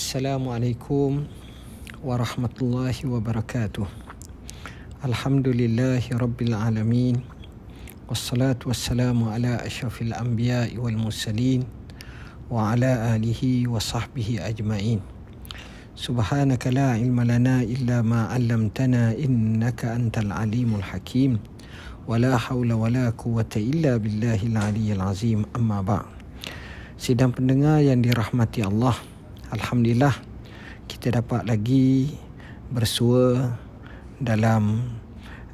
Assalamualaikum warahmatullahi wabarakatuh. Alhamdulillahi rabbil alamin. Wassalatu wassalamu ala asyrafil anbiya wal mursalin wa ala alihi wa sahbihi ajma'in. Subhanaka la ilma lana illa ma 'allamtana innaka antal alimul hakim. Wala haula wala quwwata illa billahil aliyyil azim. Amma ba'd. Sidang pendengar yang dirahmati Allah, Alhamdulillah kita dapat lagi bersua dalam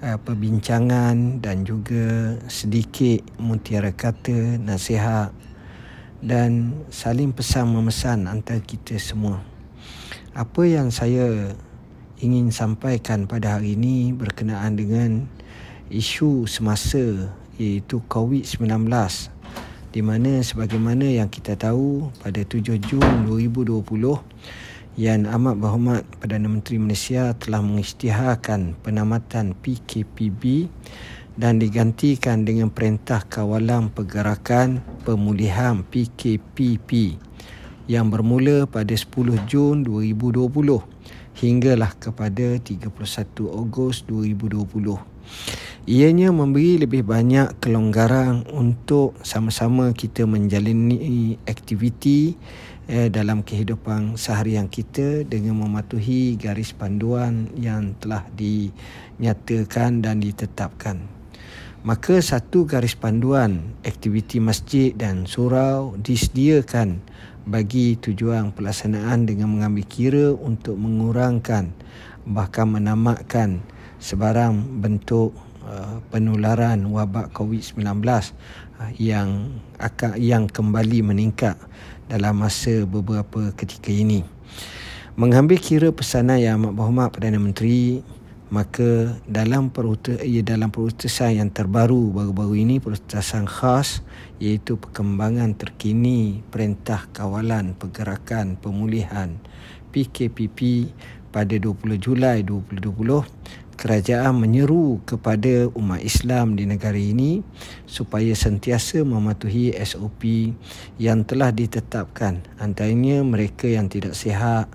uh, perbincangan dan juga sedikit mutiara kata, nasihat dan saling pesan memesan antara kita semua. Apa yang saya ingin sampaikan pada hari ini berkenaan dengan isu semasa iaitu COVID-19 di mana sebagaimana yang kita tahu pada 7 Jun 2020 Yang Amat Berhormat Perdana Menteri Malaysia telah mengisytiharkan penamatan PKPB dan digantikan dengan Perintah Kawalan Pergerakan Pemulihan PKPP yang bermula pada 10 Jun 2020 hinggalah kepada 31 Ogos 2020. Ianya memberi lebih banyak kelonggaran untuk sama-sama kita menjalani aktiviti eh, dalam kehidupan seharian kita dengan mematuhi garis panduan yang telah dinyatakan dan ditetapkan. Maka satu garis panduan aktiviti masjid dan surau disediakan bagi tujuan pelaksanaan dengan mengambil kira untuk mengurangkan bahkan menamatkan sebarang bentuk uh, penularan wabak COVID-19 uh, yang akan yang kembali meningkat dalam masa beberapa ketika ini. Mengambil kira pesanan yang amat berhormat Perdana Menteri maka dalam perutusan ia dalam perutusan yang terbaru baru-baru ini perutusan khas iaitu perkembangan terkini Perintah Kawalan Pergerakan Pemulihan PKPP pada 20 Julai 2020 kerajaan menyeru kepada umat Islam di negara ini supaya sentiasa mematuhi SOP yang telah ditetapkan. Antaranya mereka yang tidak sihat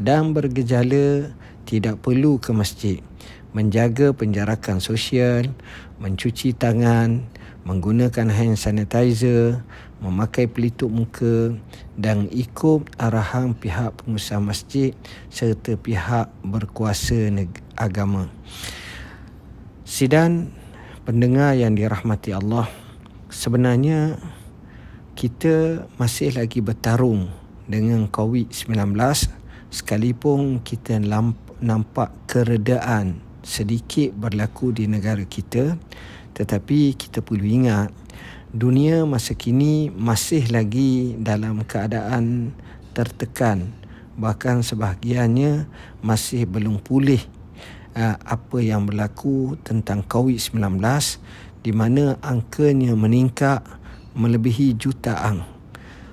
dan bergejala tidak perlu ke masjid menjaga penjarakan sosial mencuci tangan menggunakan hand sanitizer memakai pelitup muka dan ikut arahan pihak pengusaha masjid serta pihak berkuasa agama. Sidang pendengar yang dirahmati Allah, sebenarnya kita masih lagi bertarung dengan COVID-19 sekalipun kita nampak keredaan sedikit berlaku di negara kita. Tetapi kita perlu ingat dunia masa kini masih lagi dalam keadaan tertekan. Bahkan sebahagiannya masih belum pulih apa yang berlaku tentang COVID-19 di mana angkanya meningkat melebihi jutaan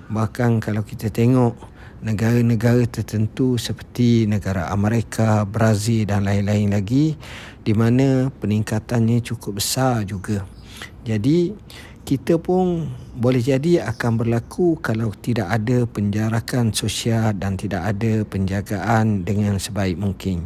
bahkan kalau kita tengok negara-negara tertentu seperti negara Amerika, Brazil dan lain-lain lagi di mana peningkatannya cukup besar juga. Jadi kita pun boleh jadi akan berlaku kalau tidak ada penjarakan sosial dan tidak ada penjagaan dengan sebaik mungkin.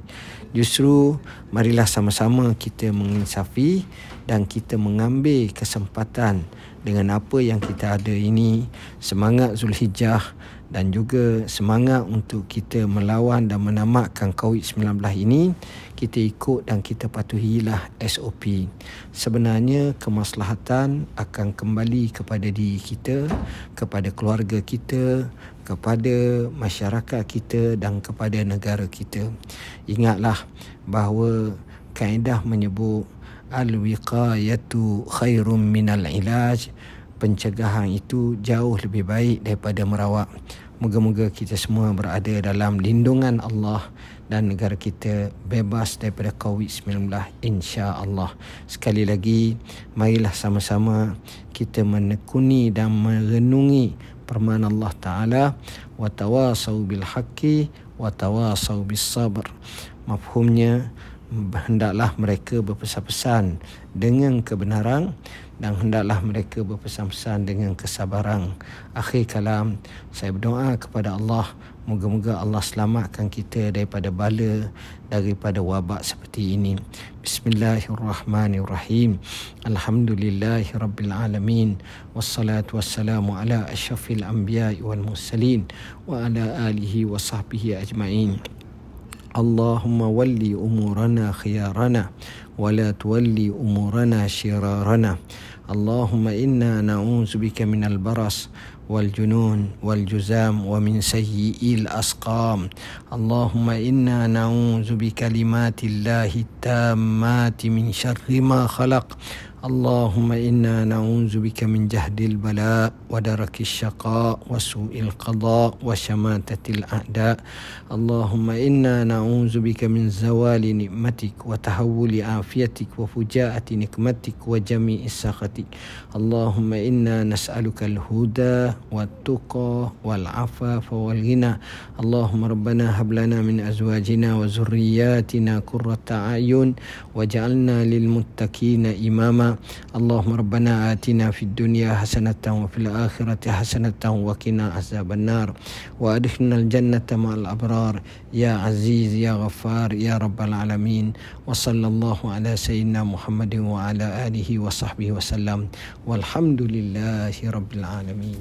Justru marilah sama-sama kita menginsafi dan kita mengambil kesempatan dengan apa yang kita ada ini. Semangat Zulhijjah dan juga semangat untuk kita melawan dan menamatkan COVID-19 ini. Kita ikut dan kita patuhilah SOP sebenarnya kemaslahatan akan kembali kepada diri kita kepada keluarga kita kepada masyarakat kita dan kepada negara kita. Ingatlah bahawa kaedah menyebut al-wiqayatu khairum minal ilaj pencegahan itu jauh lebih baik daripada merawat. Moga-moga kita semua berada dalam lindungan Allah dan negara kita bebas daripada COVID-19 insya-Allah. Sekali lagi, marilah sama-sama kita menekuni dan merenungi firman Allah Taala wa tawasau bil haqqi wa tawasau bis sabr. Mafhumnya hendaklah mereka berpesan-pesan dengan kebenaran dan hendaklah mereka berpesan-pesan dengan kesabaran. Akhir kalam, saya berdoa kepada Allah Moga-moga Allah selamatkan kita daripada bala, daripada wabak seperti ini. Bismillahirrahmanirrahim. Alhamdulillahi rabbil alamin. Wassalatu wassalamu ala asyrafil anbiya'i wal mursalin wa ala alihi wa sahbihi ajma'in. اللهم ولي أمورنا خيارنا ولا تولي أمورنا شرارنا. اللهم إنا نعوذ بك من البرص والجنون والجزام ومن سيئي الأسقام. اللهم إنا نعوذ بكلمات الله التامات من شر ما خلق اللهم إنا نعوذ بك من جهد البلاء ودرك الشقاء وسوء القضاء وشماتة الأعداء. اللهم إنا نعوذ بك من زوال نعمتك وتحول عافيتك وفجاءة نقمتك وجميع سخطك. اللهم إنا نسألك الهدى والتقى والعفاف والغنى. اللهم ربنا هب لنا من أزواجنا وذرياتنا قرة أعين وجعلنا للمتقين إماما اللهم ربنا آتنا في الدنيا حسنة وفي الآخرة حسنة وقنا عذاب النار وأدخلنا الجنة مع الأبرار يا عزيز يا غفار يا رب العالمين وصلى الله على سيدنا محمد وعلى آله وصحبه وسلم والحمد لله رب العالمين